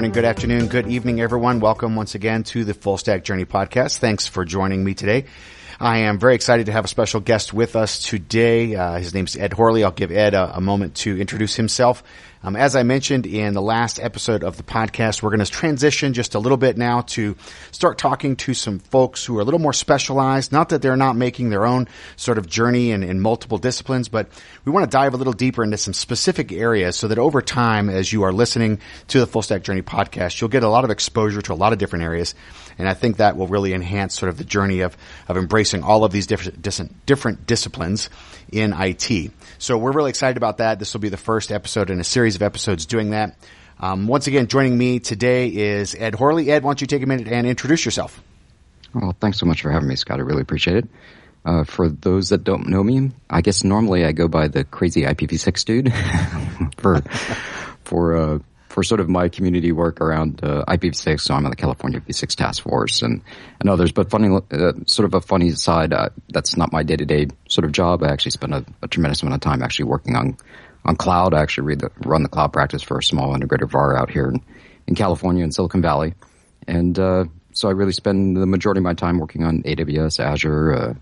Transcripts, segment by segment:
Good morning, good afternoon, good evening, everyone. Welcome once again to the Full Stack Journey podcast. Thanks for joining me today. I am very excited to have a special guest with us today. Uh, his name's Ed Horley. I'll give Ed a, a moment to introduce himself. Um, as I mentioned in the last episode of the podcast, we're going to transition just a little bit now to start talking to some folks who are a little more specialized. Not that they're not making their own sort of journey in, in multiple disciplines, but we want to dive a little deeper into some specific areas so that over time, as you are listening to the Full Stack Journey podcast, you'll get a lot of exposure to a lot of different areas. And I think that will really enhance sort of the journey of, of embracing all of these different, different disciplines in IT. So we're really excited about that. This will be the first episode in a series of episodes doing that. Um, once again, joining me today is Ed Horley. Ed, why don't you take a minute and introduce yourself? Well, thanks so much for having me, Scott. I really appreciate it. Uh, for those that don't know me, I guess normally I go by the crazy IPv6 dude for for uh, for sort of my community work around uh, IPv6. So I'm on the California v6 task force and, and others. But funny, uh, sort of a funny side, uh, that's not my day to day sort of job. I actually spend a, a, tremendous amount of time actually working on, on cloud. I actually the, run the cloud practice for a small integrator VAR out here in, in California in Silicon Valley. And, uh, so I really spend the majority of my time working on AWS, Azure, uh,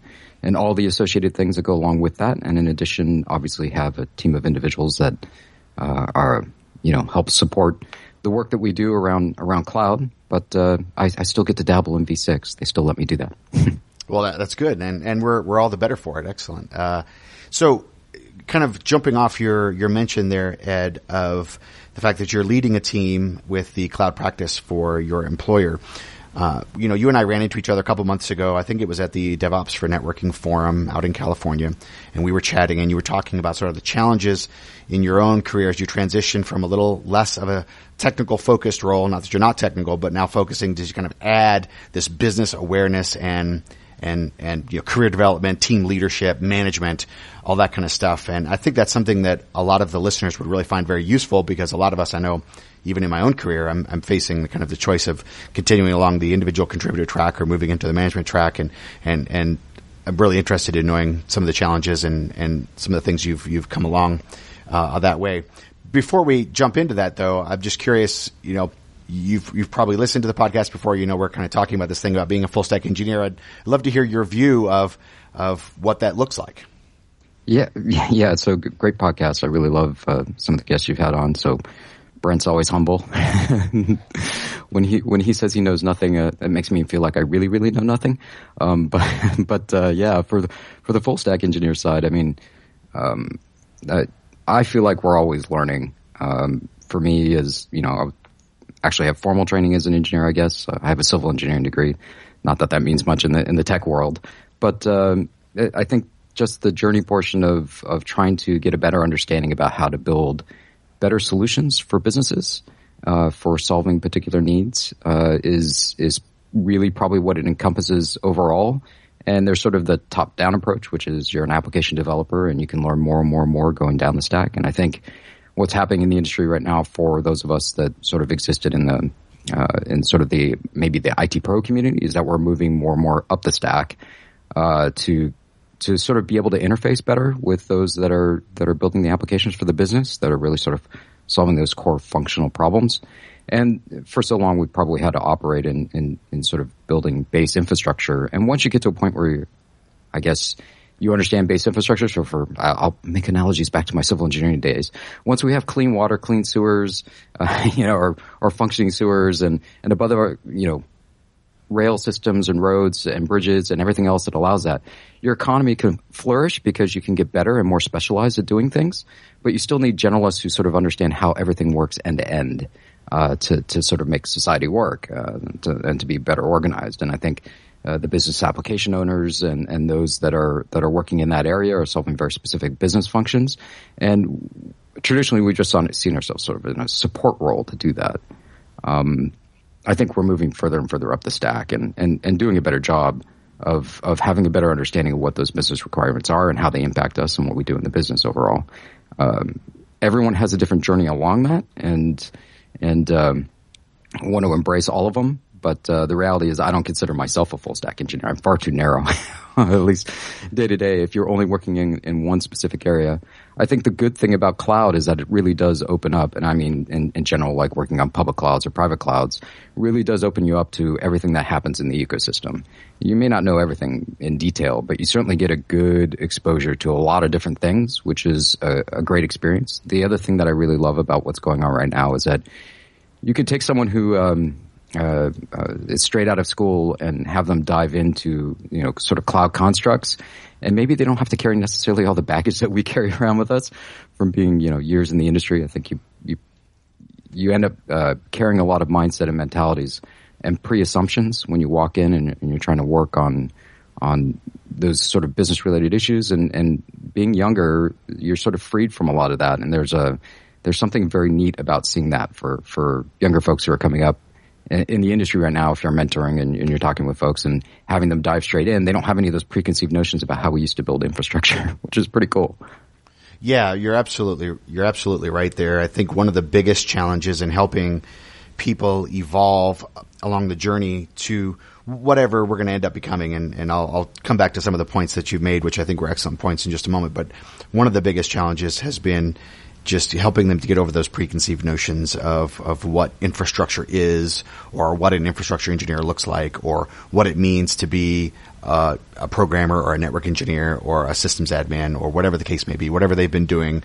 and all the associated things that go along with that. And in addition, obviously have a team of individuals that uh, are you know, help support the work that we do around around cloud. But uh, I, I, still get to dabble in V6. They still let me do that. well, that, that's good, and and we're we're all the better for it. Excellent. Uh, so, kind of jumping off your your mention there, Ed, of the fact that you're leading a team with the cloud practice for your employer. Uh, you know, you and I ran into each other a couple months ago. I think it was at the DevOps for Networking Forum out in California, and we were chatting, and you were talking about sort of the challenges in your own career as you transition from a little less of a technical focused role. Not that you're not technical, but now focusing to kind of add this business awareness and and and you know, career development, team leadership, management, all that kind of stuff. And I think that's something that a lot of the listeners would really find very useful because a lot of us I know even in my own career, I'm, I'm facing the kind of the choice of continuing along the individual contributor track or moving into the management track, and and and I'm really interested in knowing some of the challenges and and some of the things you've you've come along uh, that way. Before we jump into that, though, I'm just curious. You know, you've you've probably listened to the podcast before. You know, we're kind of talking about this thing about being a full stack engineer. I'd love to hear your view of of what that looks like. Yeah, yeah, it's a great podcast. I really love uh, some of the guests you've had on. So Brent's always humble. when he when he says he knows nothing, uh, it makes me feel like I really really know nothing. Um, but but uh, yeah, for the, for the full stack engineer side, I mean, um, I, I feel like we're always learning. Um, for me, as you know, I actually have formal training as an engineer. I guess I have a civil engineering degree. Not that that means much in the in the tech world, but um, I think just the journey portion of of trying to get a better understanding about how to build better solutions for businesses uh, for solving particular needs uh, is is really probably what it encompasses overall. And there's sort of the top down approach, which is you're an application developer and you can learn more and more and more going down the stack. And I think what's happening in the industry right now for those of us that sort of existed in the uh, in sort of the maybe the IT pro community is that we're moving more and more up the stack uh, to to sort of be able to interface better with those that are that are building the applications for the business that are really sort of solving those core functional problems. And for so long, we've probably had to operate in, in, in sort of building base infrastructure. And once you get to a point where I guess you understand base infrastructure. So for, I'll make analogies back to my civil engineering days. Once we have clean water, clean sewers, uh, you know, or, or functioning sewers and, and above our, you know, rail systems and roads and bridges and everything else that allows that, your economy can flourish because you can get better and more specialized at doing things, but you still need generalists who sort of understand how everything works end to end. Uh, to to sort of make society work uh, to, and to be better organized, and I think uh, the business application owners and, and those that are that are working in that area are solving very specific business functions. And traditionally, we've just seen ourselves sort of in a support role to do that. Um, I think we're moving further and further up the stack and, and, and doing a better job of of having a better understanding of what those business requirements are and how they impact us and what we do in the business overall. Um, everyone has a different journey along that, and and um, want to embrace all of them. But uh, the reality is, I don't consider myself a full stack engineer. I'm far too narrow, at least day to day. If you're only working in, in one specific area, I think the good thing about cloud is that it really does open up. And I mean, in, in general, like working on public clouds or private clouds, really does open you up to everything that happens in the ecosystem. You may not know everything in detail, but you certainly get a good exposure to a lot of different things, which is a, a great experience. The other thing that I really love about what's going on right now is that you could take someone who um, uh, uh, straight out of school and have them dive into you know sort of cloud constructs, and maybe they don't have to carry necessarily all the baggage that we carry around with us from being you know years in the industry. I think you you you end up uh, carrying a lot of mindset and mentalities and pre-assumptions when you walk in and, and you're trying to work on on those sort of business related issues. And and being younger you're sort of freed from a lot of that. And there's a there's something very neat about seeing that for for younger folks who are coming up in the industry right now, if you're mentoring and, and, you're talking with folks and having them dive straight in, they don't have any of those preconceived notions about how we used to build infrastructure, which is pretty cool. Yeah, you're absolutely you're absolutely right there. I think one of the biggest challenges in helping people evolve along the journey to whatever we're going to end up becoming, and, and I'll, I'll come back to some of the points that you've made, which I think were excellent points in just a moment. But one of the biggest challenges has been just helping them to get over those preconceived notions of, of what infrastructure is or what an infrastructure engineer looks like or what it means to be uh, a programmer or a network engineer or a systems admin or whatever the case may be, whatever they've been doing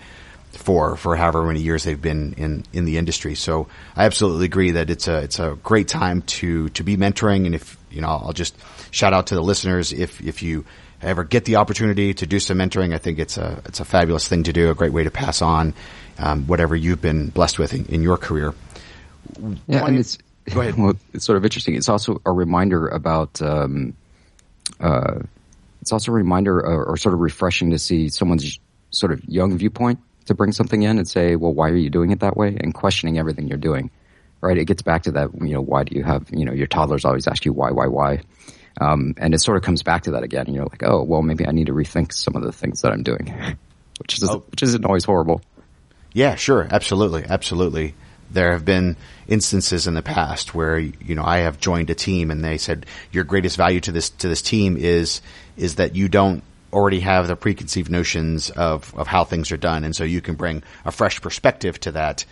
for, for however many years they've been in, in the industry. So I absolutely agree that it's a, it's a great time to, to be mentoring. And if, you know, I'll just shout out to the listeners if, if you ever get the opportunity to do some mentoring, I think it's a it's a fabulous thing to do, a great way to pass on um, whatever you've been blessed with in, in your career. Yeah, One, and it's go ahead. Well, it's sort of interesting. It's also a reminder about. Um, uh, it's also a reminder or, or, sort of refreshing to see someone's sort of young viewpoint to bring something in and say, well, why are you doing it that way? And questioning everything you're doing. Right? It gets back to that, you know, why do you have, you know, your toddlers always ask you why, why, why? Um, and it sort of comes back to that again. You're like, oh, well, maybe I need to rethink some of the things that I'm doing, which is oh. which isn't always horrible. Yeah, sure, absolutely, absolutely. There have been instances in the past where you know I have joined a team and they said your greatest value to this to this team is is that you don't already have the preconceived notions of of how things are done, and so you can bring a fresh perspective to that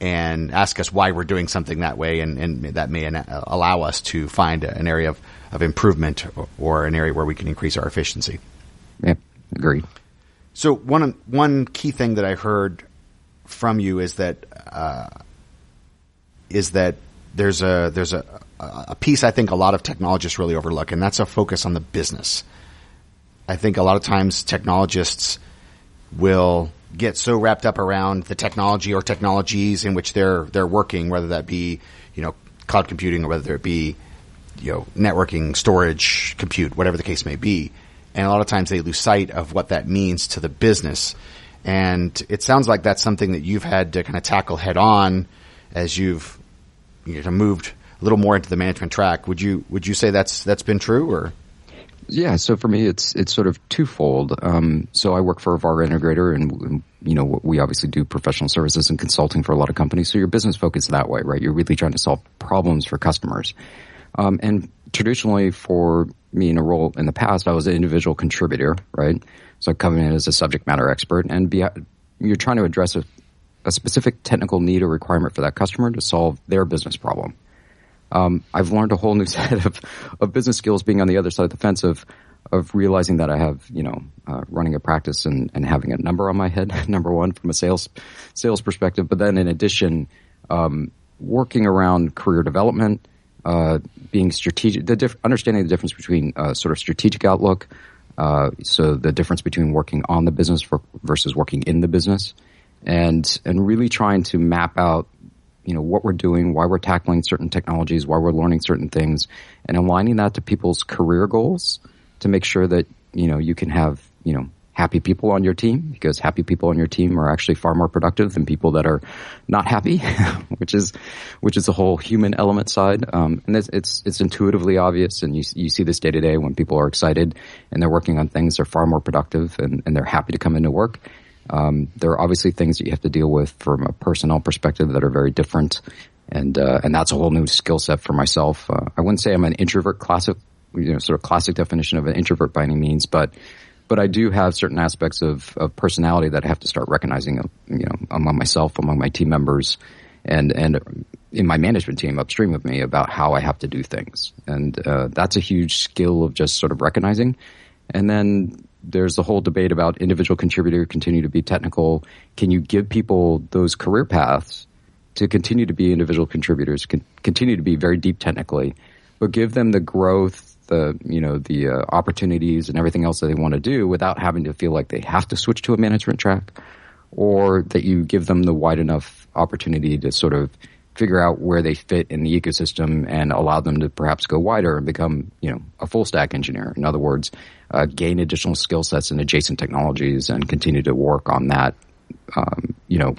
and ask us why we're doing something that way, and, and that may allow us to find an area of of improvement or an area where we can increase our efficiency. Yeah, agreed. So one one key thing that I heard from you is that uh, is that there's a there's a a piece I think a lot of technologists really overlook, and that's a focus on the business. I think a lot of times technologists will get so wrapped up around the technology or technologies in which they're they're working, whether that be you know cloud computing or whether it be you know, networking, storage, compute, whatever the case may be. And a lot of times they lose sight of what that means to the business. And it sounds like that's something that you've had to kind of tackle head on as you've you know, moved a little more into the management track. Would you would you say that's that's been true or? Yeah, so for me, it's it's sort of twofold. Um, so I work for a VAR integrator, and you know we obviously do professional services and consulting for a lot of companies. So your business focus that way, right? You're really trying to solve problems for customers. Um, and traditionally for me in a role in the past, I was an individual contributor, right? So coming in as a subject matter expert and be, you're trying to address a, a specific technical need or requirement for that customer to solve their business problem. Um, I've learned a whole new set of, of business skills being on the other side of the fence of, of realizing that I have, you know, uh, running a practice and, and having a number on my head, number one from a sales, sales perspective. But then in addition, um, working around career development, uh, being strategic, the diff- understanding the difference between uh, sort of strategic outlook, uh, so the difference between working on the business for, versus working in the business, and and really trying to map out, you know, what we're doing, why we're tackling certain technologies, why we're learning certain things, and aligning that to people's career goals to make sure that you know you can have you know happy people on your team because happy people on your team are actually far more productive than people that are not happy, which is which is the whole human element side. Um, and it's, it's, it's intuitively obvious, and you you see this day to day when people are excited and they're working on things, they're far more productive and, and they're happy to come into work. Um, there are obviously things that you have to deal with from a personnel perspective that are very different. And uh, and that's a whole new skill set for myself. Uh, I wouldn't say I'm an introvert classic, you know, sort of classic definition of an introvert by any means, but but I do have certain aspects of, of personality that I have to start recognizing, you know, among myself, among my team members, and and in my management team upstream of me about how I have to do things, and uh, that's a huge skill of just sort of recognizing, and then there's the whole debate about individual contributor continue to be technical. Can you give people those career paths to continue to be individual contributors, continue to be very deep technically, but give them the growth, the you know the uh, opportunities and everything else that they want to do without having to feel like they have to switch to a management track, or that you give them the wide enough opportunity to sort of figure out where they fit in the ecosystem and allow them to perhaps go wider and become you know a full stack engineer. In other words, uh, gain additional skill sets in adjacent technologies and continue to work on that. Um, you know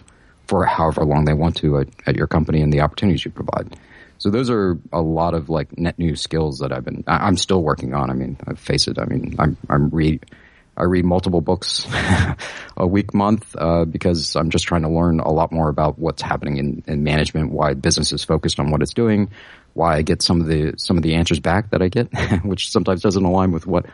for however long they want to at, at your company and the opportunities you provide. So those are a lot of like net new skills that I've been, I, am still working on. I mean, I face it. I mean, I'm, I'm read, I read multiple books a week, month, uh, because I'm just trying to learn a lot more about what's happening in, in management, why business is focused on what it's doing, why I get some of the, some of the answers back that I get, which sometimes doesn't align with what,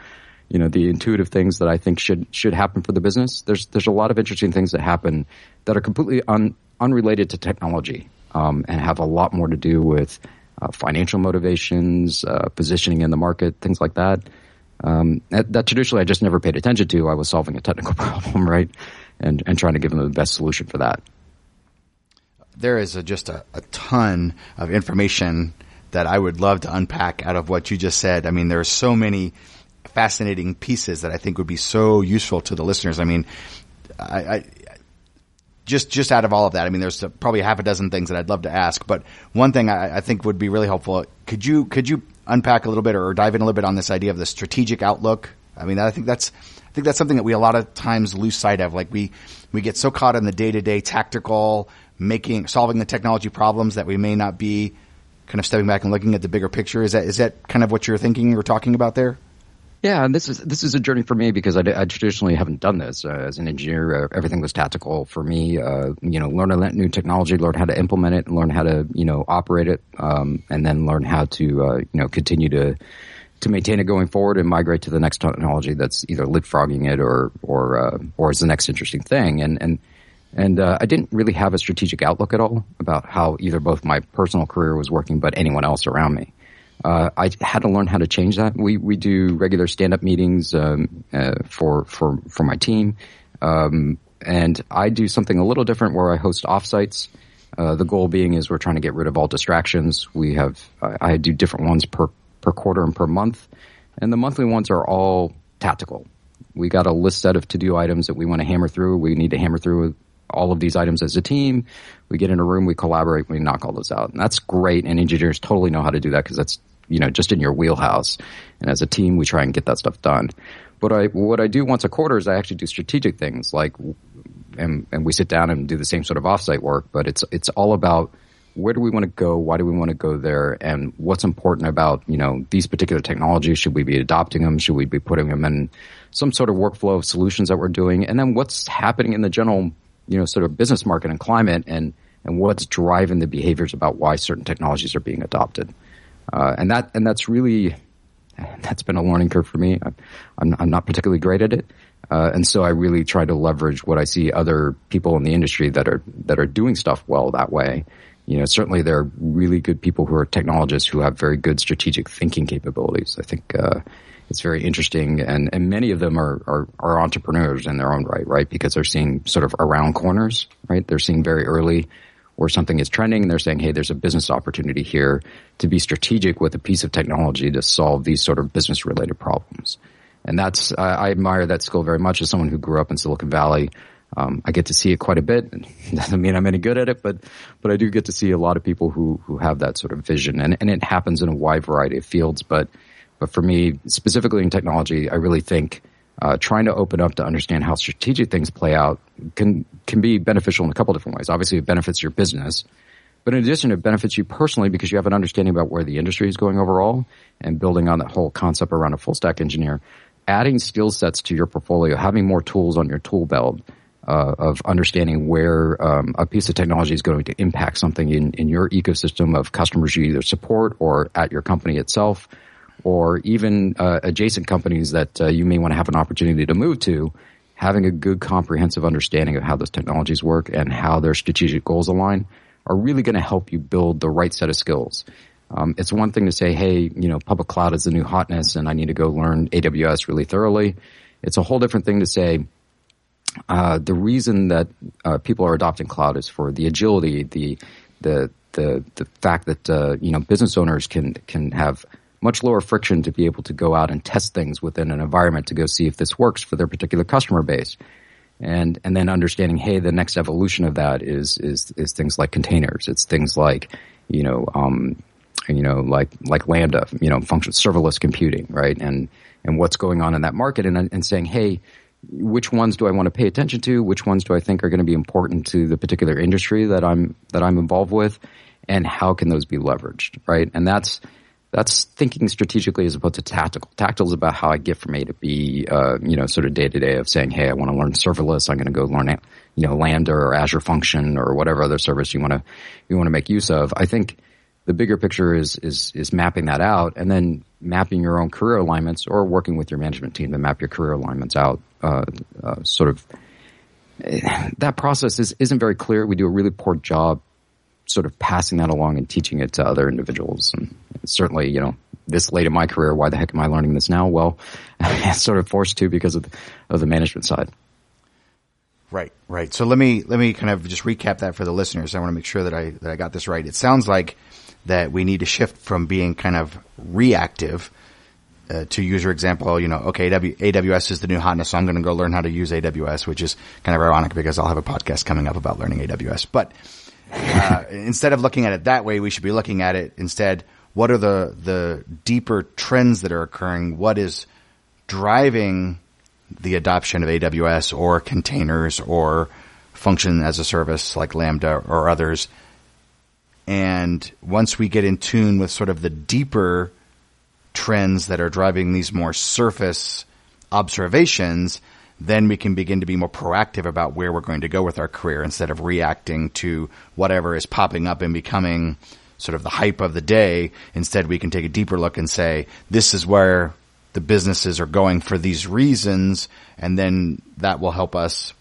you know, the intuitive things that I think should, should happen for the business. There's, there's a lot of interesting things that happen that are completely un, unrelated to technology um, and have a lot more to do with uh, financial motivations, uh, positioning in the market, things like that. Um, that. that. traditionally I just never paid attention to. I was solving a technical problem, right, and and trying to give them the best solution for that. There is a, just a, a ton of information that I would love to unpack out of what you just said. I mean, there are so many fascinating pieces that I think would be so useful to the listeners. I mean, I, I, just just out of all of that, I mean, there's probably half a dozen things that I'd love to ask, but one thing I, I, think would be really helpful. Could you could you unpack a little bit or dive in a little bit on this idea of the strategic outlook? I mean, I think that's I think that's something that we a lot of times lose sight of. Like we we get so caught in the day to day tactical making solving the technology problems that we may not be kind of stepping back and looking at the bigger picture. Is that is that kind of what you're thinking or talking about there? Yeah, and this is this is a journey for me because I, I traditionally haven't done this uh, as an engineer. Uh, everything was tactical for me. Uh, you know, learn a new technology, learn how to implement it, learn how to you know operate it, um, and then learn how to uh, you know continue to to maintain it going forward and migrate to the next technology that's either leapfrogging it or or uh, or is the next interesting thing. And and and uh, I didn't really have a strategic outlook at all about how either both my personal career was working, but anyone else around me. Uh, I had to learn how to change that. We we do regular stand up meetings um, uh, for for for my team, um, and I do something a little different where I host offsites. Uh, the goal being is we're trying to get rid of all distractions. We have I, I do different ones per per quarter and per month, and the monthly ones are all tactical. We got a list set of to do items that we want to hammer through. We need to hammer through all of these items as a team. We get in a room, we collaborate, we knock all those out. And that's great. And engineers totally know how to do that because that's, you know, just in your wheelhouse. And as a team, we try and get that stuff done. But I, what I do once a quarter is I actually do strategic things like, and, and we sit down and do the same sort of offsite work, but it's, it's all about where do we want to go? Why do we want to go there? And what's important about, you know, these particular technologies? Should we be adopting them? Should we be putting them in some sort of workflow of solutions that we're doing? And then what's happening in the general you know, sort of business market and climate and, and what's driving the behaviors about why certain technologies are being adopted. Uh, and that, and that's really, that's been a learning curve for me. I'm, I'm not particularly great at it. Uh, and so I really try to leverage what I see other people in the industry that are, that are doing stuff well that way. You know, certainly there are really good people who are technologists who have very good strategic thinking capabilities. I think, uh, it's very interesting and, and many of them are, are, are entrepreneurs in their own right, right? Because they're seeing sort of around corners, right? They're seeing very early where something is trending and they're saying, hey, there's a business opportunity here to be strategic with a piece of technology to solve these sort of business related problems. And that's, I, admire that skill very much as someone who grew up in Silicon Valley. Um, I get to see it quite a bit. Doesn't mean I'm any good at it, but but I do get to see a lot of people who who have that sort of vision, and and it happens in a wide variety of fields. But but for me, specifically in technology, I really think uh, trying to open up to understand how strategic things play out can can be beneficial in a couple different ways. Obviously, it benefits your business, but in addition, it benefits you personally because you have an understanding about where the industry is going overall and building on that whole concept around a full stack engineer. Adding skill sets to your portfolio, having more tools on your tool belt, uh, of understanding where um, a piece of technology is going to impact something in, in your ecosystem of customers you either support or at your company itself, or even uh, adjacent companies that uh, you may want to have an opportunity to move to. Having a good comprehensive understanding of how those technologies work and how their strategic goals align are really going to help you build the right set of skills. Um, it's one thing to say, hey, you know, public cloud is the new hotness and I need to go learn AWS really thoroughly. It's a whole different thing to say, uh, the reason that uh, people are adopting cloud is for the agility, the the the the fact that uh, you know business owners can can have much lower friction to be able to go out and test things within an environment to go see if this works for their particular customer base, and and then understanding, hey, the next evolution of that is is is things like containers. It's things like you know um, you know like like Lambda, you know, function serverless computing, right? And and what's going on in that market, and and saying, hey which ones do I want to pay attention to? Which ones do I think are going to be important to the particular industry that I'm that I'm involved with, and how can those be leveraged? Right, and that's that's thinking strategically as opposed to tactical. Tactical is about how I get from A to B, uh, you know, sort of day to day of saying, hey, I want to learn serverless. I'm going to go learn, you know, Lambda or Azure Function or whatever other service you want to you want to make use of. I think the bigger picture is is is mapping that out and then mapping your own career alignments or working with your management team to map your career alignments out. Uh, uh, sort of that process is isn't very clear. We do a really poor job sort of passing that along and teaching it to other individuals. And certainly, you know, this late in my career, why the heck am I learning this now? Well, sort of forced to because of the, of the management side. Right, right. So let me let me kind of just recap that for the listeners. I want to make sure that I that I got this right. It sounds like that we need to shift from being kind of reactive uh, to use your example, you know, okay, AWS is the new hotness, so I'm going to go learn how to use AWS, which is kind of ironic because I'll have a podcast coming up about learning AWS. But uh, instead of looking at it that way, we should be looking at it instead. What are the the deeper trends that are occurring? What is driving the adoption of AWS or containers or function as a service like Lambda or others? And once we get in tune with sort of the deeper trends that are driving these more surface observations, then we can begin to be more proactive about where we're going to go with our career instead of reacting to whatever is popping up and becoming sort of the hype of the day. Instead, we can take a deeper look and say, this is where the businesses are going for these reasons. And then that will help us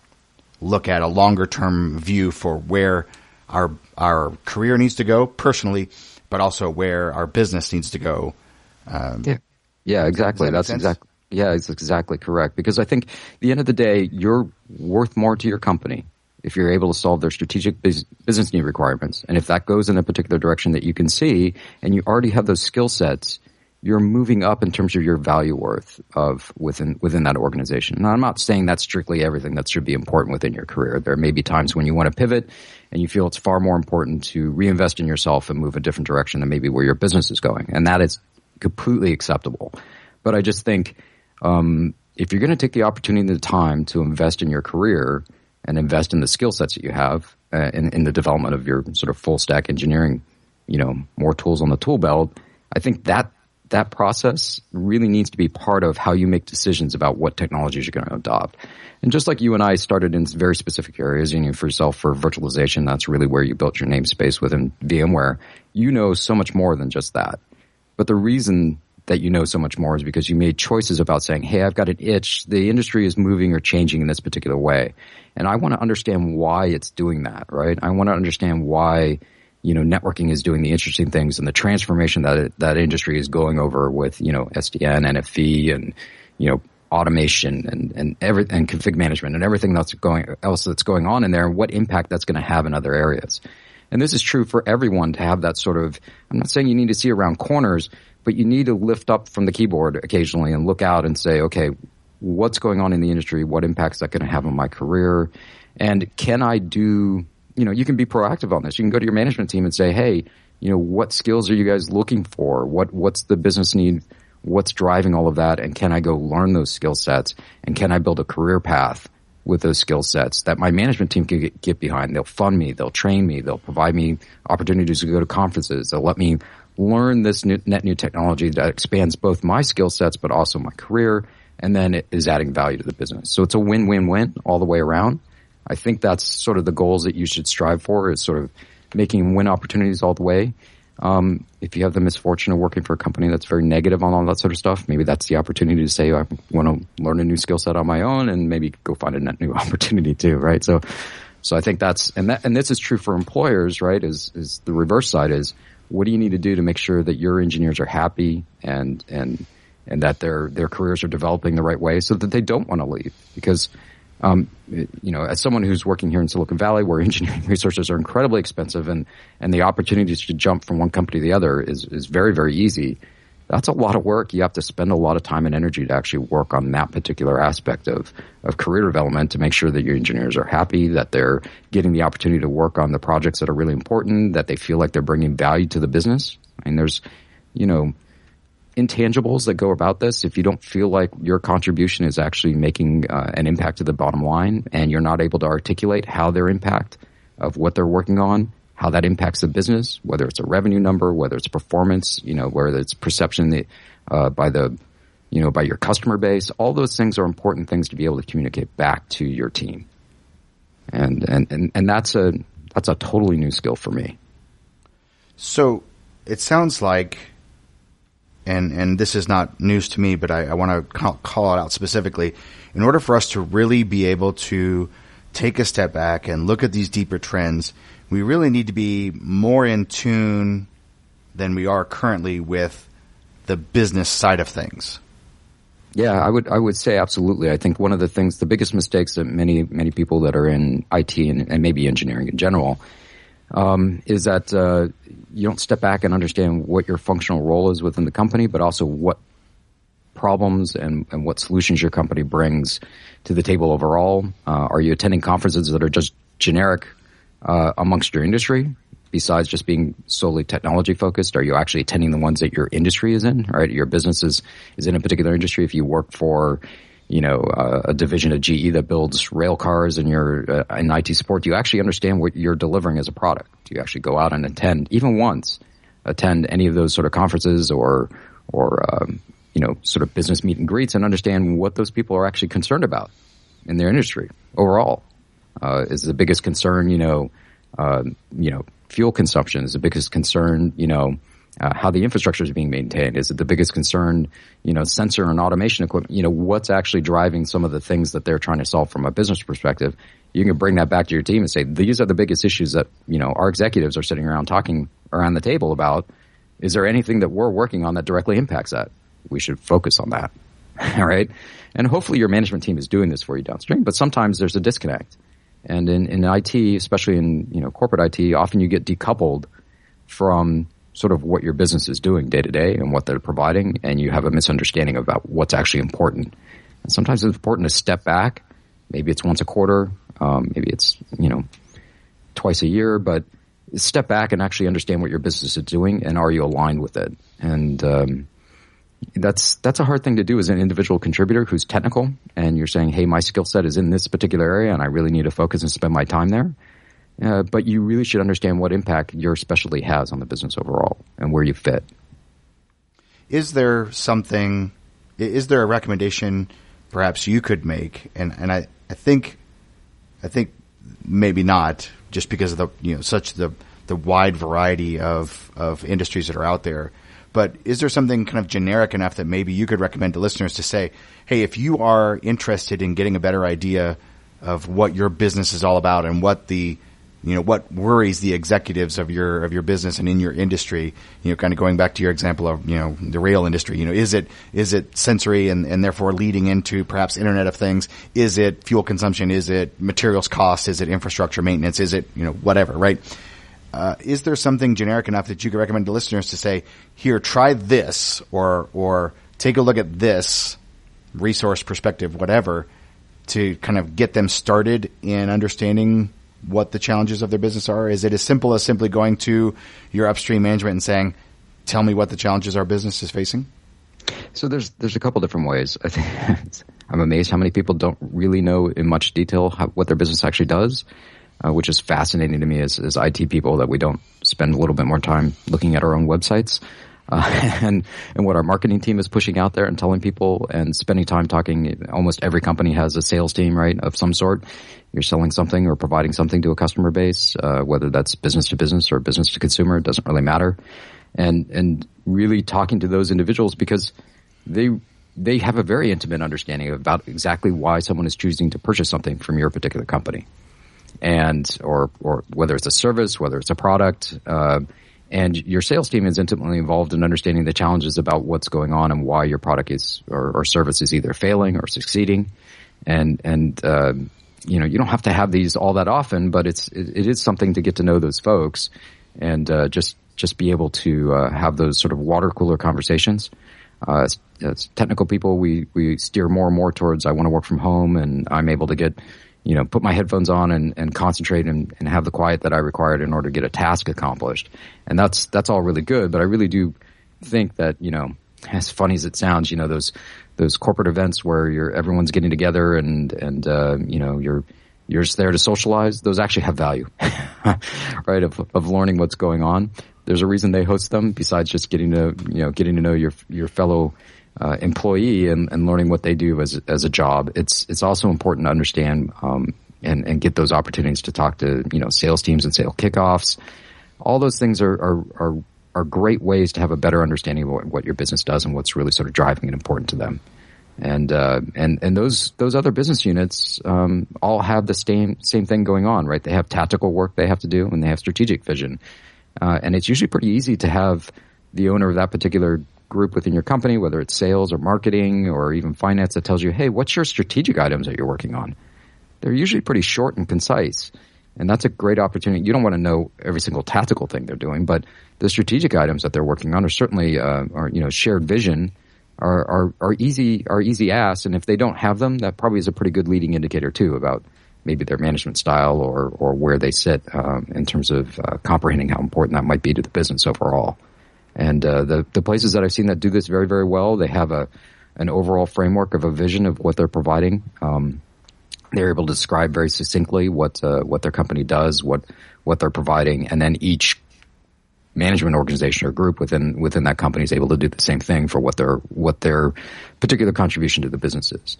look at a longer term view for where our our career needs to go personally, but also where our business needs to go. Um, yeah, yeah, exactly. That That's exactly. Yeah, it's exactly correct. Because I think at the end of the day, you're worth more to your company if you're able to solve their strategic business need requirements. And if that goes in a particular direction that you can see and you already have those skill sets, you're moving up in terms of your value worth of within within that organization. And I'm not saying that's strictly everything that should be important within your career. There may be times when you want to pivot and you feel it's far more important to reinvest in yourself and move a different direction than maybe where your business is going. And that is completely acceptable. But I just think um, if you're going to take the opportunity and the time to invest in your career and invest in the skill sets that you have uh, in, in the development of your sort of full stack engineering, you know, more tools on the tool belt, I think that that process really needs to be part of how you make decisions about what technologies you're going to adopt. And just like you and I started in very specific areas, you know, for yourself for virtualization, that's really where you built your namespace within VMware. You know so much more than just that. But the reason that you know so much more is because you made choices about saying, Hey, I've got an itch. The industry is moving or changing in this particular way. And I want to understand why it's doing that, right? I want to understand why you know, networking is doing the interesting things and the transformation that it, that industry is going over with, you know, SDN, NFV and, you know, automation and, and every, and config management and everything that's going, else that's going on in there and what impact that's going to have in other areas. And this is true for everyone to have that sort of, I'm not saying you need to see around corners, but you need to lift up from the keyboard occasionally and look out and say, okay, what's going on in the industry? What impact is that going to have on my career? And can I do you know, you can be proactive on this. You can go to your management team and say, hey, you know, what skills are you guys looking for? What, what's the business need? What's driving all of that? And can I go learn those skill sets? And can I build a career path with those skill sets that my management team can get, get behind? They'll fund me. They'll train me. They'll provide me opportunities to go to conferences. They'll let me learn this new, net new technology that expands both my skill sets, but also my career. And then it is adding value to the business. So it's a win-win-win all the way around. I think that's sort of the goals that you should strive for is sort of making win opportunities all the way. Um, if you have the misfortune of working for a company that's very negative on all that sort of stuff, maybe that's the opportunity to say, I want to learn a new skill set on my own and maybe go find a net new opportunity too, right? So, so I think that's, and that, and this is true for employers, right? Is, is the reverse side is what do you need to do to make sure that your engineers are happy and, and, and that their, their careers are developing the right way so that they don't want to leave because um, you know, as someone who's working here in Silicon Valley, where engineering resources are incredibly expensive, and and the opportunities to jump from one company to the other is is very very easy. That's a lot of work. You have to spend a lot of time and energy to actually work on that particular aspect of of career development to make sure that your engineers are happy, that they're getting the opportunity to work on the projects that are really important, that they feel like they're bringing value to the business. I mean, there's, you know, intangibles that go about this, if you don't feel like your contribution is actually making uh, an impact to the bottom line and you're not able to articulate how their impact of what they're working on, how that impacts the business, whether it's a revenue number, whether it's performance, you know, whether it's perception uh, by the, you know, by your customer base, all those things are important things to be able to communicate back to your team. And, and, and, and that's a, that's a totally new skill for me. So it sounds like and and this is not news to me, but I, I want to call it out specifically. In order for us to really be able to take a step back and look at these deeper trends, we really need to be more in tune than we are currently with the business side of things. Yeah, I would I would say absolutely. I think one of the things, the biggest mistakes that many many people that are in IT and, and maybe engineering in general um, is that uh, you don't step back and understand what your functional role is within the company, but also what problems and, and what solutions your company brings to the table overall. Uh, are you attending conferences that are just generic uh, amongst your industry? Besides just being solely technology focused, are you actually attending the ones that your industry is in? Right, your business is, is in a particular industry. If you work for you know, uh, a division of GE that builds rail cars and you're uh, in IT support, do you actually understand what you're delivering as a product? Do you actually go out and attend, even once, attend any of those sort of conferences or, or, um, you know, sort of business meet and greets and understand what those people are actually concerned about in their industry overall? Uh, is the biggest concern, you know, uh, you know, fuel consumption is the biggest concern, you know, uh, how the infrastructure is being maintained. Is it the biggest concern, you know, sensor and automation equipment? You know, what's actually driving some of the things that they're trying to solve from a business perspective? You can bring that back to your team and say, these are the biggest issues that, you know, our executives are sitting around talking around the table about. Is there anything that we're working on that directly impacts that? We should focus on that. All right. And hopefully your management team is doing this for you downstream, but sometimes there's a disconnect. And in, in IT, especially in, you know, corporate IT, often you get decoupled from sort of what your business is doing day to day and what they're providing, and you have a misunderstanding about what's actually important. And sometimes it's important to step back. Maybe it's once a quarter, um, maybe it's you know twice a year, but step back and actually understand what your business is doing, and are you aligned with it? And um, that's that's a hard thing to do as an individual contributor who's technical, and you're saying, "Hey, my skill set is in this particular area, and I really need to focus and spend my time there." Uh, but you really should understand what impact your specialty has on the business overall and where you fit. Is there something? Is there a recommendation perhaps you could make? And and I, I think I think maybe not just because of the you know such the the wide variety of of industries that are out there. But is there something kind of generic enough that maybe you could recommend to listeners to say, hey, if you are interested in getting a better idea of what your business is all about and what the you know, what worries the executives of your, of your business and in your industry, you know, kind of going back to your example of, you know, the rail industry, you know, is it, is it sensory and, and therefore leading into perhaps internet of things? Is it fuel consumption? Is it materials cost? Is it infrastructure maintenance? Is it, you know, whatever, right? Uh, is there something generic enough that you could recommend to listeners to say, here, try this or, or take a look at this resource perspective, whatever, to kind of get them started in understanding what the challenges of their business are? Is it as simple as simply going to your upstream management and saying, "Tell me what the challenges our business is facing"? So there's there's a couple different ways. I think I'm amazed how many people don't really know in much detail how, what their business actually does, uh, which is fascinating to me as, as IT people that we don't spend a little bit more time looking at our own websites. uh, and and what our marketing team is pushing out there and telling people and spending time talking. Almost every company has a sales team, right, of some sort. You're selling something or providing something to a customer base, uh, whether that's business to business or business to consumer. It doesn't really matter. And and really talking to those individuals because they they have a very intimate understanding about exactly why someone is choosing to purchase something from your particular company, and or or whether it's a service, whether it's a product. Uh, and your sales team is intimately involved in understanding the challenges about what's going on and why your product is or, or service is either failing or succeeding. And and uh, you know you don't have to have these all that often, but it's it, it is something to get to know those folks and uh, just just be able to uh, have those sort of water cooler conversations. Uh, as, as, technical people, we we steer more and more towards I want to work from home, and I'm able to get you know, put my headphones on and, and concentrate and, and have the quiet that I required in order to get a task accomplished. And that's, that's all really good. But I really do think that, you know, as funny as it sounds, you know, those, those corporate events where you're, everyone's getting together and, and, uh, you know, you're, you're just there to socialize. Those actually have value, right? Of, of learning what's going on. There's a reason they host them besides just getting to, you know, getting to know your, your fellow, uh, employee and, and, learning what they do as as a job. It's it's also important to understand um, and and get those opportunities to talk to you know sales teams and sales kickoffs. All those things are are are, are great ways to have a better understanding of what, what, your business does and what's really sort of driving and important to them. And uh, and and those those other business units um, all have the same same thing going on, right? They have tactical work they have to do, and they have strategic vision. Uh, and it's usually pretty easy to have the owner of that particular group within your company, whether it's sales or marketing or even finance that tells you, hey, what's your strategic items that you're working on? They're usually pretty short and concise. And that's a great opportunity. You don't want to know every single tactical thing they're doing, but the strategic items that they're working on are certainly, uh, are, you know, shared vision are, are, are easy, are easy asked. And if they don't have them, that probably is a pretty good leading indicator too about maybe their management style or, or where they sit, um, in terms of uh, comprehending how important that might be to the business overall. And uh, the the places that I've seen that do this very very well, they have a an overall framework of a vision of what they're providing. Um, they're able to describe very succinctly what uh, what their company does, what what they're providing, and then each management organization or group within within that company is able to do the same thing for what their what their particular contribution to the business is.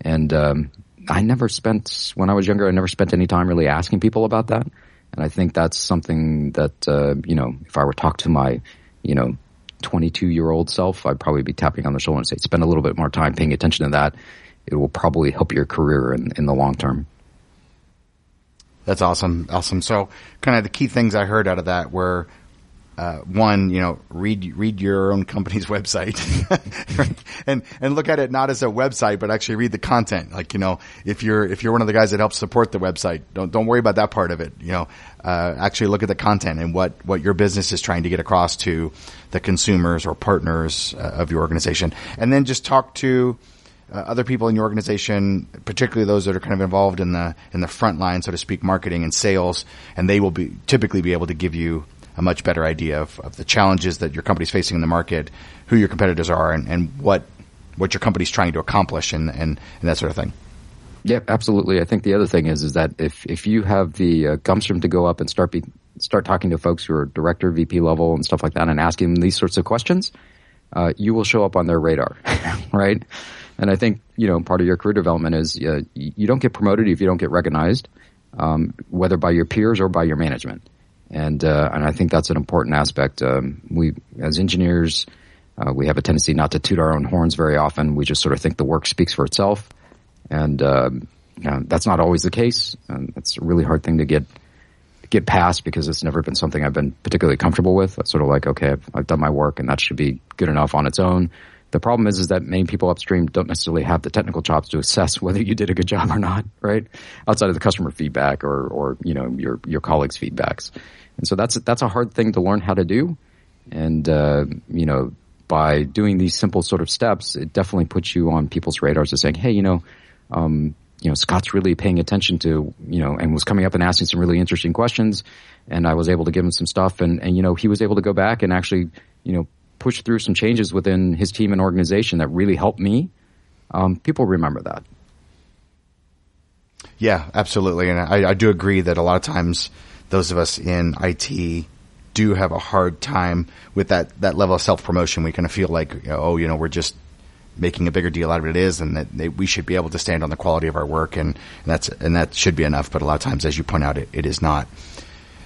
And um, I never spent when I was younger, I never spent any time really asking people about that. And I think that's something that uh, you know, if I were to talk to my you know, 22 year old self, I'd probably be tapping on the shoulder and say, spend a little bit more time paying attention to that. It will probably help your career in, in the long term. That's awesome. Awesome. So kind of the key things I heard out of that were uh, one, you know, read read your own company's website, and and look at it not as a website, but actually read the content. Like you know, if you're if you're one of the guys that helps support the website, don't don't worry about that part of it. You know, uh, actually look at the content and what what your business is trying to get across to the consumers or partners uh, of your organization, and then just talk to. Uh, other people in your organization, particularly those that are kind of involved in the in the front line, so to speak, marketing and sales, and they will be typically be able to give you a much better idea of, of the challenges that your company's facing in the market, who your competitors are, and, and what what your company's trying to accomplish, and, and, and that sort of thing. Yeah, absolutely. I think the other thing is is that if if you have the uh, gumption to go up and start be, start talking to folks who are director, VP level, and stuff like that, and asking them these sorts of questions, uh, you will show up on their radar, right? And I think you know part of your career development is uh, you don't get promoted if you don't get recognized, um, whether by your peers or by your management and uh, and I think that's an important aspect. Um, we as engineers, uh, we have a tendency not to toot our own horns very often. We just sort of think the work speaks for itself, and uh, you know, that's not always the case. And it's a really hard thing to get get past because it's never been something I've been particularly comfortable with. It's sort of like, okay, I've, I've done my work, and that should be good enough on its own. The problem is, is that many people upstream don't necessarily have the technical chops to assess whether you did a good job or not, right? Outside of the customer feedback or, or, you know, your, your colleagues' feedbacks. And so that's, that's a hard thing to learn how to do. And, uh, you know, by doing these simple sort of steps, it definitely puts you on people's radars of saying, hey, you know, um, you know, Scott's really paying attention to, you know, and was coming up and asking some really interesting questions. And I was able to give him some stuff and, and, you know, he was able to go back and actually, you know, push through some changes within his team and organization that really helped me. Um, people remember that. Yeah, absolutely. And I, I do agree that a lot of times those of us in IT do have a hard time with that, that level of self promotion. We kind of feel like, you know, oh, you know, we're just making a bigger deal out of it is and that they, we should be able to stand on the quality of our work and, and that's, and that should be enough. But a lot of times, as you point out, it, it is not.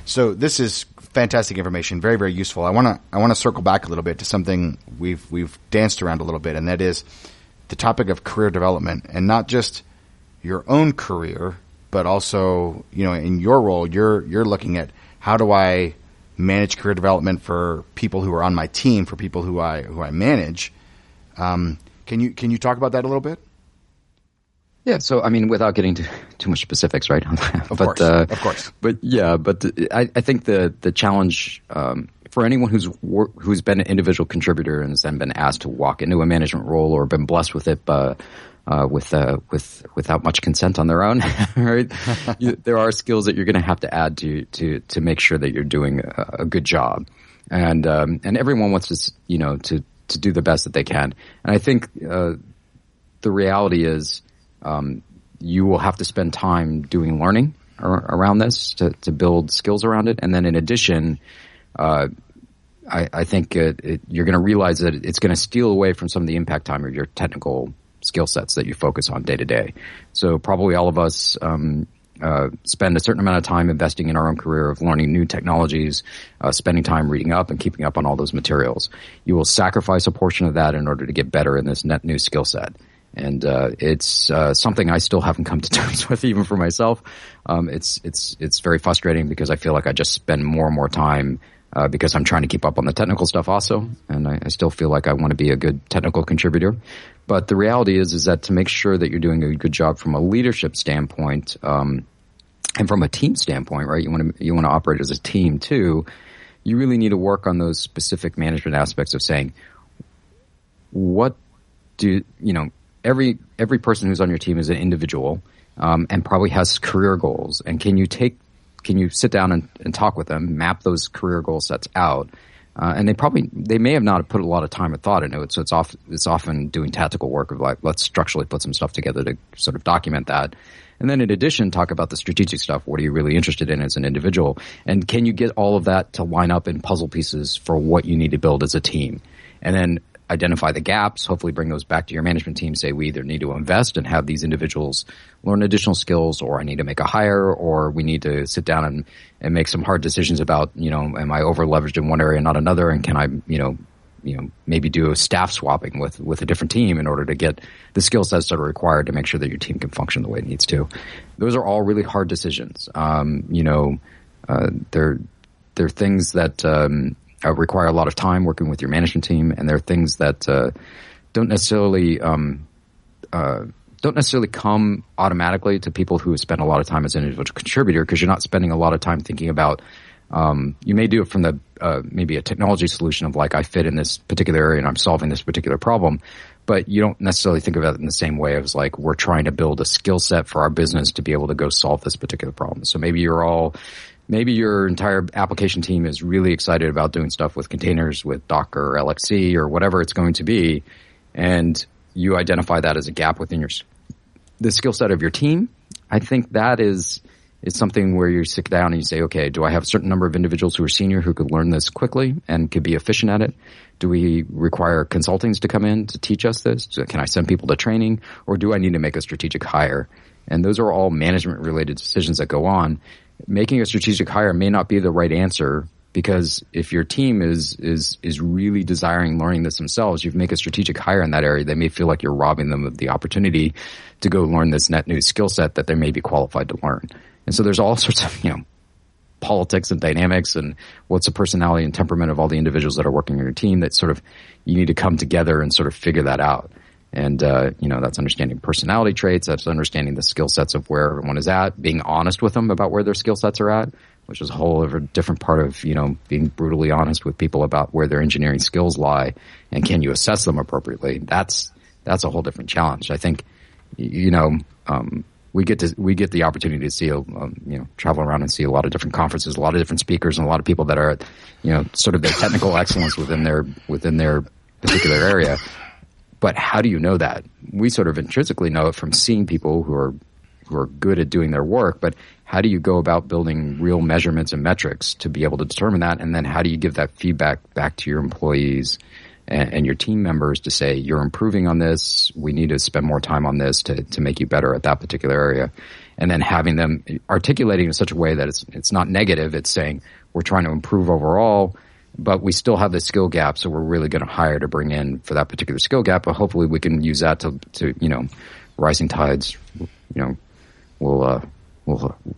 So this is fantastic information, very, very useful. I want to, I want to circle back a little bit to something we've, we've danced around a little bit, and that is the topic of career development and not just your own career, but also, you know, in your role, you're, you're looking at how do I manage career development for people who are on my team, for people who I, who I manage. Um, can you, can you talk about that a little bit? Yeah, so I mean, without getting too too much specifics, right? of course, uh, of course. But yeah, but the, I, I think the the challenge um, for anyone who's wor- who's been an individual contributor and has then been asked to walk into a management role or been blessed with it, uh, uh, with uh, with without much consent on their own, right? you, there are skills that you're going to have to add to to to make sure that you're doing a, a good job, and um, and everyone wants to you know to to do the best that they can, and I think uh, the reality is um, you will have to spend time doing learning ar- around this to, to build skills around it. And then in addition, uh, I, I, think it, it, you're going to realize that it's going to steal away from some of the impact time of your technical skill sets that you focus on day to day. So probably all of us, um, uh, spend a certain amount of time investing in our own career of learning new technologies, uh, spending time reading up and keeping up on all those materials. You will sacrifice a portion of that in order to get better in this net new skill set and uh, it's uh, something I still haven't come to terms with, even for myself. Um, it's it's it's very frustrating because I feel like I just spend more and more time uh, because I'm trying to keep up on the technical stuff also, and I, I still feel like I want to be a good technical contributor. But the reality is, is that to make sure that you're doing a good job from a leadership standpoint, um, and from a team standpoint, right? You want to you want to operate as a team too. You really need to work on those specific management aspects of saying, what do you know? Every every person who's on your team is an individual um, and probably has career goals. And can you take can you sit down and, and talk with them, map those career goal sets out? Uh, and they probably they may have not put a lot of time or thought into it. So it's off it's often doing tactical work of like let's structurally put some stuff together to sort of document that. And then in addition, talk about the strategic stuff. What are you really interested in as an individual? And can you get all of that to line up in puzzle pieces for what you need to build as a team? And then identify the gaps, hopefully bring those back to your management team, say we either need to invest and have these individuals learn additional skills or I need to make a hire or we need to sit down and, and make some hard decisions about, you know, am I over leveraged in one area and not another and can I, you know, you know, maybe do a staff swapping with, with a different team in order to get the skill sets that are required to make sure that your team can function the way it needs to. Those are all really hard decisions. Um, you know, uh, they're, they're things that, um, uh, require a lot of time working with your management team, and there are things that uh, don't necessarily um, uh, don't necessarily come automatically to people who spend a lot of time as an individual contributor because you're not spending a lot of time thinking about. Um, you may do it from the uh, maybe a technology solution of like I fit in this particular area and I'm solving this particular problem, but you don't necessarily think about it in the same way as like we're trying to build a skill set for our business to be able to go solve this particular problem. So maybe you're all maybe your entire application team is really excited about doing stuff with containers with Docker or LXC or whatever it's going to be, and you identify that as a gap within your the skill set of your team. I think that is is something where you sit down and you say, okay, do I have a certain number of individuals who are senior who could learn this quickly and could be efficient at it? Do we require consultings to come in to teach us this? Can I send people to training or do I need to make a strategic hire? And those are all management related decisions that go on making a strategic hire may not be the right answer because if your team is is is really desiring learning this themselves, you make a strategic hire in that area. They may feel like you're robbing them of the opportunity to go learn this net new skill set that they may be qualified to learn. And so there's all sorts of you know politics and dynamics and what's the personality and temperament of all the individuals that are working in your team that sort of you need to come together and sort of figure that out. And, uh, you know, that's understanding personality traits. That's understanding the skill sets of where everyone is at, being honest with them about where their skill sets are at, which is a whole other different part of, you know, being brutally honest with people about where their engineering skills lie and can you assess them appropriately. That's, that's a whole different challenge. I think, you know, um, we get to we get the opportunity to see um, you know travel around and see a lot of different conferences, a lot of different speakers, and a lot of people that are you know sort of their technical excellence within their within their particular area. But how do you know that? We sort of intrinsically know it from seeing people who are who are good at doing their work, but how do you go about building real measurements and metrics to be able to determine that? And then how do you give that feedback back to your employees and, and your team members to say, you're improving on this. We need to spend more time on this to, to make you better at that particular area. And then having them articulating in such a way that it's, it's not negative. It's saying we're trying to improve overall but we still have the skill gap, so we're really going to hire to bring in for that particular skill gap. But hopefully, we can use that to, to you know, rising tides, you know, will uh, will uh,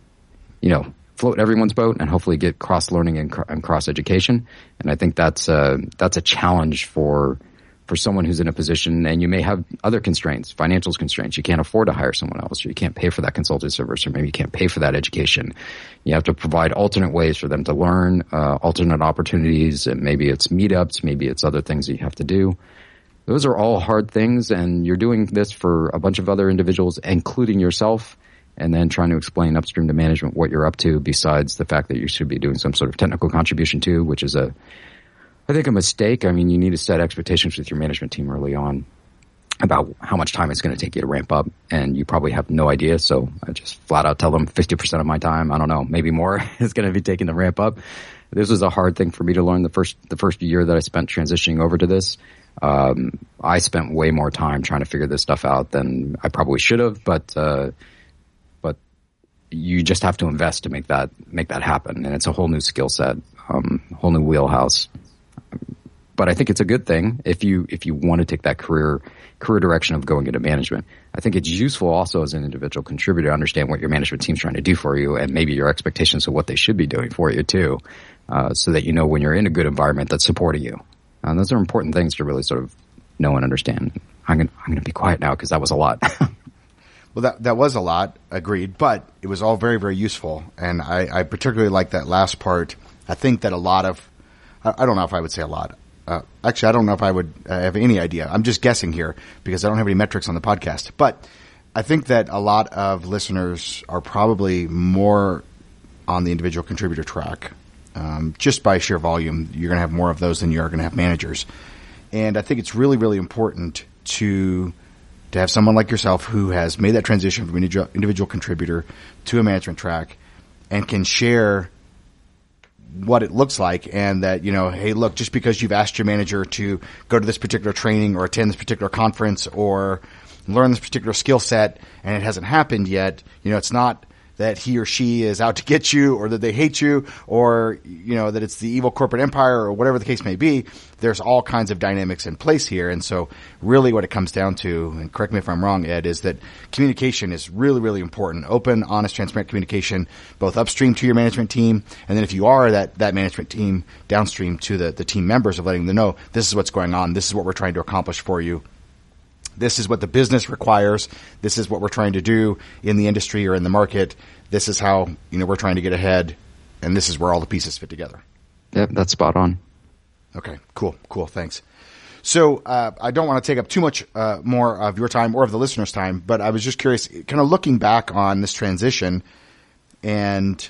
you know float everyone's boat and hopefully get cross learning and, and cross education. And I think that's uh, that's a challenge for for someone who's in a position and you may have other constraints, financials constraints. You can't afford to hire someone else or you can't pay for that consulting service or maybe you can't pay for that education. You have to provide alternate ways for them to learn, uh, alternate opportunities. And maybe it's meetups, maybe it's other things that you have to do. Those are all hard things and you're doing this for a bunch of other individuals, including yourself and then trying to explain upstream to management what you're up to besides the fact that you should be doing some sort of technical contribution too, which is a, I think a mistake. I mean, you need to set expectations with your management team early on about how much time it's going to take you to ramp up and you probably have no idea. So I just flat out tell them 50% of my time, I don't know, maybe more is going to be taking the ramp up. This was a hard thing for me to learn the first, the first year that I spent transitioning over to this. Um, I spent way more time trying to figure this stuff out than I probably should have, but, uh, but you just have to invest to make that, make that happen. And it's a whole new skill set, um, whole new wheelhouse but I think it's a good thing if you if you want to take that career career direction of going into management. I think it's useful also as an individual contributor to understand what your management team's trying to do for you and maybe your expectations of what they should be doing for you too, uh, so that you know when you're in a good environment that's supporting you. And those are important things to really sort of know and understand. I'm going I'm to be quiet now because that was a lot. well, that that was a lot, agreed, but it was all very very useful, and I, I particularly like that last part. I think that a lot of I don't know if I would say a lot. Uh, actually, I don't know if I would uh, have any idea. I'm just guessing here because I don't have any metrics on the podcast. But I think that a lot of listeners are probably more on the individual contributor track. Um, just by sheer volume, you're going to have more of those than you are going to have managers. And I think it's really, really important to to have someone like yourself who has made that transition from an individual contributor to a management track and can share what it looks like and that, you know, hey, look, just because you've asked your manager to go to this particular training or attend this particular conference or learn this particular skill set and it hasn't happened yet, you know, it's not that he or she is out to get you or that they hate you or, you know, that it's the evil corporate empire or whatever the case may be. There's all kinds of dynamics in place here. And so really what it comes down to, and correct me if I'm wrong, Ed, is that communication is really, really important. Open, honest, transparent communication, both upstream to your management team. And then if you are that, that management team downstream to the, the team members of letting them know this is what's going on. This is what we're trying to accomplish for you this is what the business requires. This is what we're trying to do in the industry or in the market. This is how, you know, we're trying to get ahead and this is where all the pieces fit together. Yep, that's spot on. Okay, cool, cool. Thanks. So uh, I don't want to take up too much uh, more of your time or of the listeners' time, but I was just curious, kind of looking back on this transition and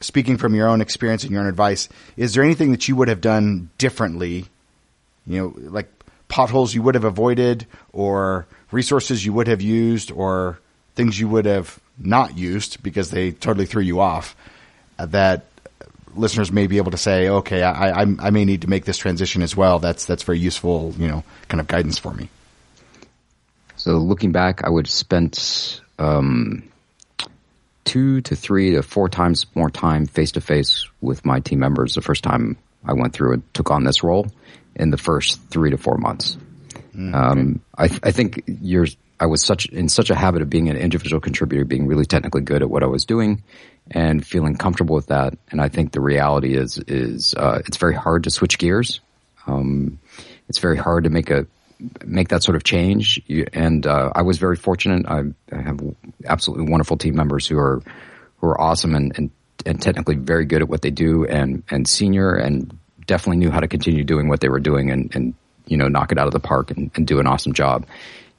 speaking from your own experience and your own advice, is there anything that you would have done differently? You know, like potholes you would have avoided or resources you would have used or things you would have not used because they totally threw you off uh, that listeners may be able to say, okay, I, I, I, may need to make this transition as well. That's, that's very useful, you know, kind of guidance for me. So looking back, I would spent, um, two to three to four times more time face to face with my team members the first time I went through and took on this role in the first three to four months. Mm, okay. um, I, th- I think you're, I was such in such a habit of being an individual contributor, being really technically good at what I was doing, and feeling comfortable with that. And I think the reality is is uh, it's very hard to switch gears. Um, it's very hard to make a make that sort of change. And uh, I was very fortunate. I, I, have absolutely wonderful team members who are who are awesome and, and and technically very good at what they do, and and senior and definitely knew how to continue doing what they were doing and, and you know, knock it out of the park and, and do an awesome job.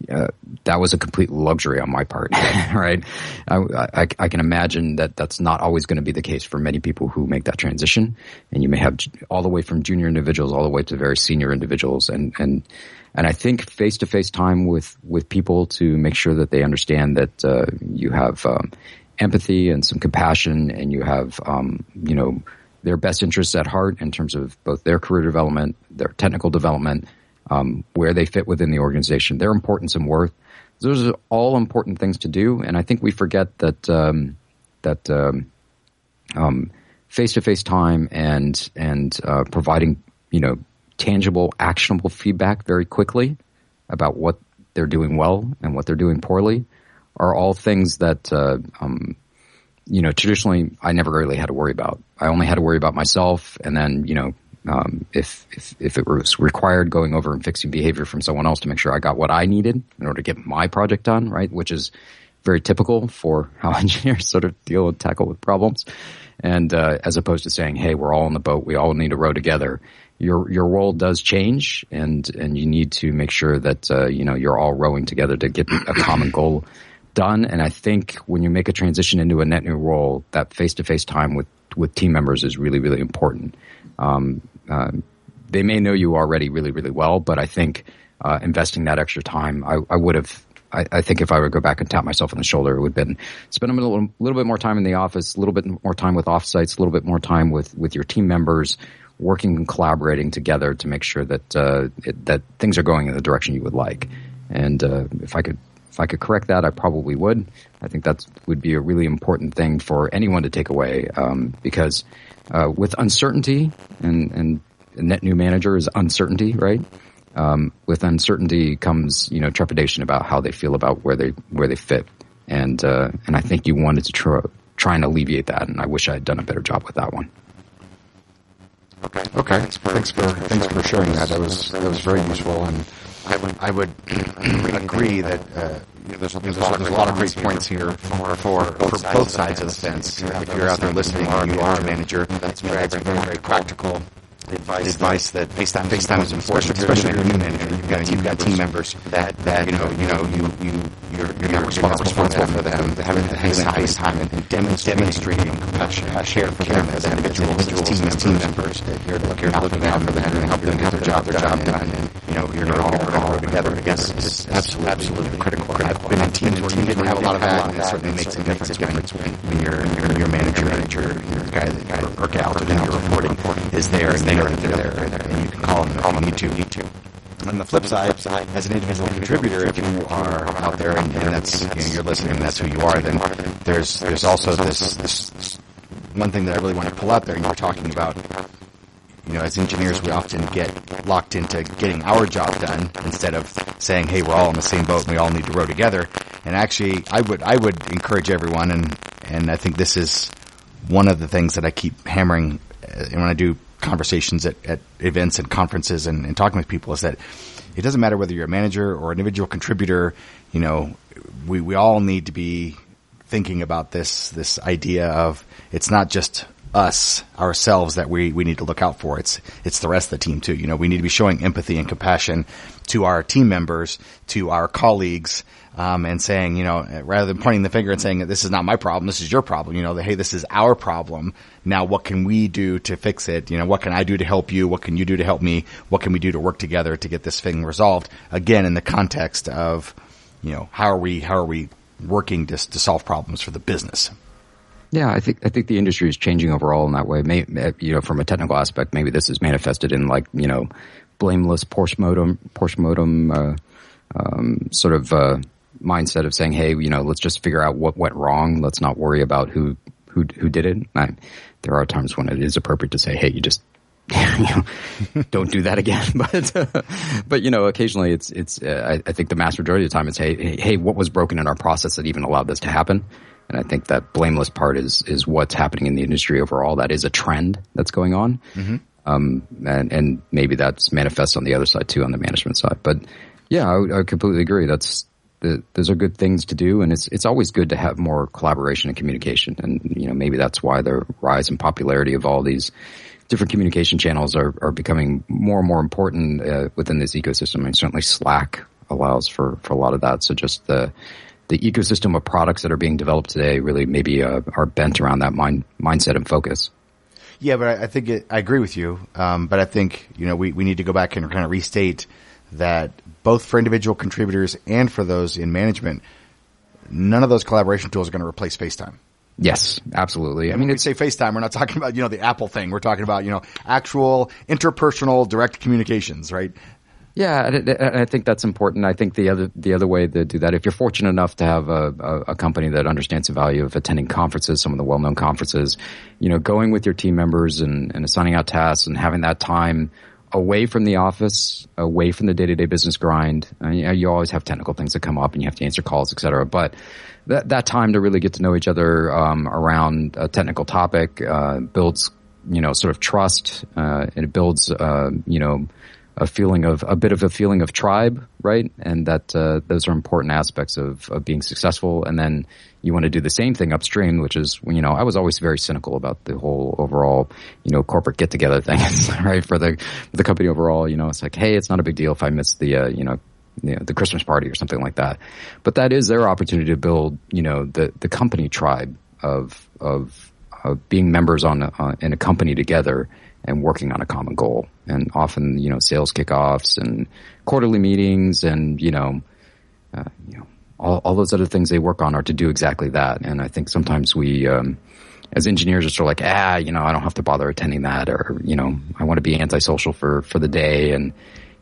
Uh, that was a complete luxury on my part, right? I, I, I, can imagine that that's not always going to be the case for many people who make that transition. And you may have all the way from junior individuals all the way to very senior individuals. And, and, and I think face to face time with, with people to make sure that they understand that, uh, you have, um, empathy and some compassion, and you have um, you know their best interests at heart in terms of both their career development, their technical development, um, where they fit within the organization, their importance and worth. Those are all important things to do, and I think we forget that um, that face to face time and and uh, providing you know tangible, actionable feedback very quickly about what they're doing well and what they're doing poorly are all things that uh, um, you know traditionally I never really had to worry about. I only had to worry about myself, and then you know um, if, if if it was required going over and fixing behavior from someone else to make sure I got what I needed in order to get my project done, right? Which is very typical for how engineers sort of deal and tackle with problems. And uh, as opposed to saying, "Hey, we're all in the boat. We all need to row together." Your your role does change, and and you need to make sure that uh, you know you're all rowing together to get a common goal done. And I think when you make a transition into a net new role, that face to face time with with team members is really really important. Um, uh, they may know you already really really well, but I think uh, investing that extra time, I, I would have I, I, think if I would go back and tap myself on the shoulder, it would have been spend a little, little bit more time in the office, a little bit more time with offsites, a little bit more time with, with your team members, working and collaborating together to make sure that uh, it, that things are going in the direction you would like. And uh, if I could if I could correct that, I probably would. I think that would be a really important thing for anyone to take away um, because uh, with uncertainty and and net new manager is uncertainty, right? um, with uncertainty comes you know trepidation about how they feel about where they where they fit, and uh, and I think you wanted to try, try and alleviate that, and I wish I had done a better job with that one. Okay. Okay. Thanks for thanks for, thanks for sharing that. That was that was very useful, and I would I would agree that uh, there's, a, there's, a, there's a lot of great points here for for, for both sides of the fence. If you're out there listening and you are a manager, that's very very very practical advice, advice that FaceTime, FaceTime is important, especially if you're a new manager. You've got, you've got team members that, that you know, you know, you, you, you're, you're, you're responsible, for them, having to FaceTime and, and demonstrating compassion, uh, care for them as individuals, as team, team members. That you're, you're looking out for them and help them get their job, their job done. And, you know, you're all, all together. I guess is absolutely, absolutely critical. I've been in teams where you didn't have a lot of that, and it certainly makes a difference when, when your, your, your manager, manager, your guy, that, or gal that you're reporting is there, and they there, they're there, and you can call them, call them need to. On the flip side, as an individual contributor, if you are out there and, and that's you know, you're listening, and that's who you are, then there's there's also this this one thing that I really want to pull out there. And you're talking about, you know, as engineers, we often get locked into getting our job done instead of saying, "Hey, we're all in the same boat, and we all need to row together." And actually, I would I would encourage everyone, and and I think this is one of the things that I keep hammering uh, when I do conversations at, at events and conferences and, and talking with people is that it doesn't matter whether you're a manager or an individual contributor. You know, we, we all need to be thinking about this, this idea of it's not just us, ourselves that we, we need to look out for. It's, it's the rest of the team too. You know, we need to be showing empathy and compassion to our team members, to our colleagues, um, and saying, you know, rather than pointing the finger and saying this is not my problem, this is your problem. You know, hey, this is our problem. Now, what can we do to fix it? You know, what can I do to help you? What can you do to help me? What can we do to work together to get this thing resolved? Again, in the context of, you know, how are we how are we working to, to solve problems for the business? Yeah, I think I think the industry is changing overall in that way. You know, from a technical aspect, maybe this is manifested in like you know, blameless postmortem, Porsche modem, uh, um, sort of. Uh, mindset of saying, "Hey, you know, let's just figure out what went wrong. Let's not worry about who who who did it." I, there are times when it is appropriate to say, "Hey, you just." don't do that again. But, uh, but you know, occasionally it's it's. Uh, I, I, think the vast majority of the time it's hey, hey, what was broken in our process that even allowed this to happen? And I think that blameless part is is what's happening in the industry overall. That is a trend that's going on, mm-hmm. um, and and maybe that's manifest on the other side too, on the management side. But yeah, I, I completely agree. That's the, those are good things to do, and it's it's always good to have more collaboration and communication. And you know, maybe that's why the rise in popularity of all these different communication channels are are becoming more and more important uh, within this ecosystem. I mean, certainly Slack allows for for a lot of that. So just the the ecosystem of products that are being developed today really maybe uh, are bent around that mind mindset and focus. Yeah, but I, I think it, I agree with you. Um, but I think you know we, we need to go back and kind of restate that both for individual contributors and for those in management, none of those collaboration tools are going to replace FaceTime. Yes, absolutely. I mean, we say FaceTime, we're not talking about, you know, the Apple thing. We're talking about, you know, actual interpersonal direct communications, right? Yeah, I, I think that's important. I think the other the other way to do that, if you're fortunate enough to have a, a, a company that understands the value of attending conferences, some of the well known conferences, you know, going with your team members and, and assigning out tasks and having that time away from the office, away from the day to day business grind. Uh, you, always have technical things that come up and you have to answer calls, et cetera. But that that time to really get to know each other um, around a technical topic uh, builds, you know, sort of trust. Uh, it builds, uh, you know a feeling of a bit of a feeling of tribe, right? And that uh, those are important aspects of, of being successful. And then you want to do the same thing upstream, which is you know I was always very cynical about the whole overall you know corporate get together thing, right? For the the company overall, you know, it's like hey, it's not a big deal if I miss the uh, you know you know, the Christmas party or something like that. But that is their opportunity to build, you know, the, the company tribe of, of, of being members on, uh, in a company together and working on a common goal. And often, you know, sales kickoffs and quarterly meetings and, you know, uh, you know, all, all those other things they work on are to do exactly that. And I think sometimes we, um, as engineers are sort of like, ah, you know, I don't have to bother attending that or, you know, I want to be antisocial for, for the day. And,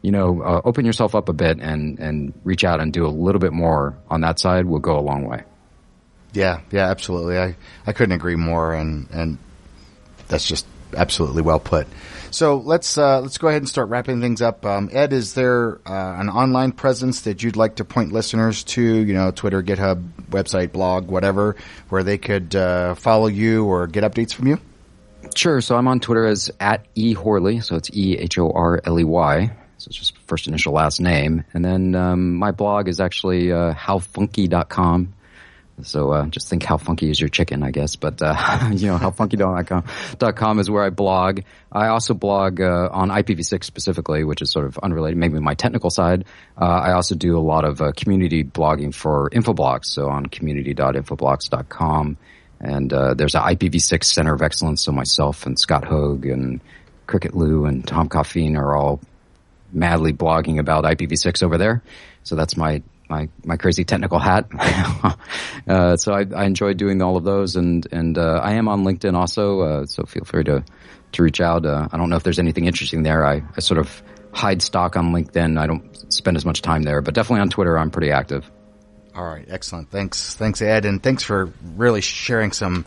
you know, uh, open yourself up a bit and, and reach out and do a little bit more on that side will go a long way. Yeah, yeah, absolutely. I, I couldn't agree more. And, and that's just absolutely well put. So let's uh, let's go ahead and start wrapping things up. Um, Ed, is there uh, an online presence that you'd like to point listeners to? You know, Twitter, GitHub, website, blog, whatever, where they could uh, follow you or get updates from you. Sure. So I'm on Twitter as at e Horley. So it's e h o r l e y. So it's just first initial last name. And then um, my blog is actually uh, howfunky.com. So uh, just think how funky is your chicken, I guess. But uh, you know, howfunky.com is where I blog. I also blog uh, on IPv6 specifically, which is sort of unrelated, maybe my technical side. Uh, I also do a lot of uh, community blogging for Infoblox, so on community.infoblox.com. And uh, there's an IPv6 Center of Excellence. So myself and Scott Hogg and Cricket Liu and Tom Coffeen are all madly blogging about IPv6 over there. So that's my my my crazy technical hat. uh, so I, I enjoy doing all of those, and and uh, I am on LinkedIn also. Uh, so feel free to to reach out. Uh, I don't know if there's anything interesting there. I, I sort of hide stock on LinkedIn. I don't spend as much time there, but definitely on Twitter, I'm pretty active. All right, excellent. Thanks, thanks, Ed, and thanks for really sharing some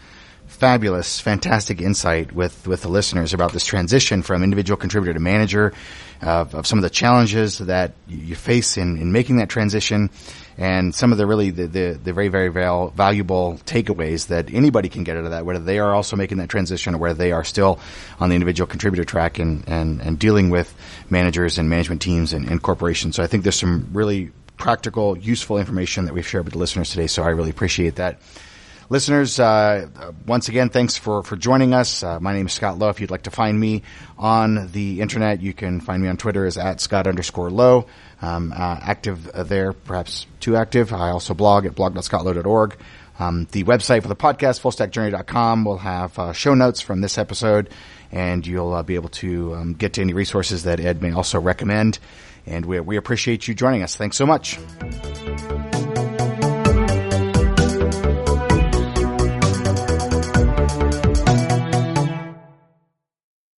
fabulous, fantastic insight with, with the listeners about this transition from individual contributor to manager, uh, of some of the challenges that you face in, in making that transition, and some of the really the, the, the very very val- valuable takeaways that anybody can get out of that, whether they are also making that transition or whether they are still on the individual contributor track and and, and dealing with managers and management teams and, and corporations. So I think there's some really practical, useful information that we've shared with the listeners today. So I really appreciate that. Listeners, uh, once again, thanks for, for joining us. Uh, my name is Scott Lowe. If you'd like to find me on the internet, you can find me on Twitter as at Scott underscore Lowe. Um, uh, active there, perhaps too active. I also blog at blog.scottlowe.org. Um, the website for the podcast, fullstackjourney.com, will have uh, show notes from this episode, and you'll uh, be able to um, get to any resources that Ed may also recommend. And we, we appreciate you joining us. Thanks so much.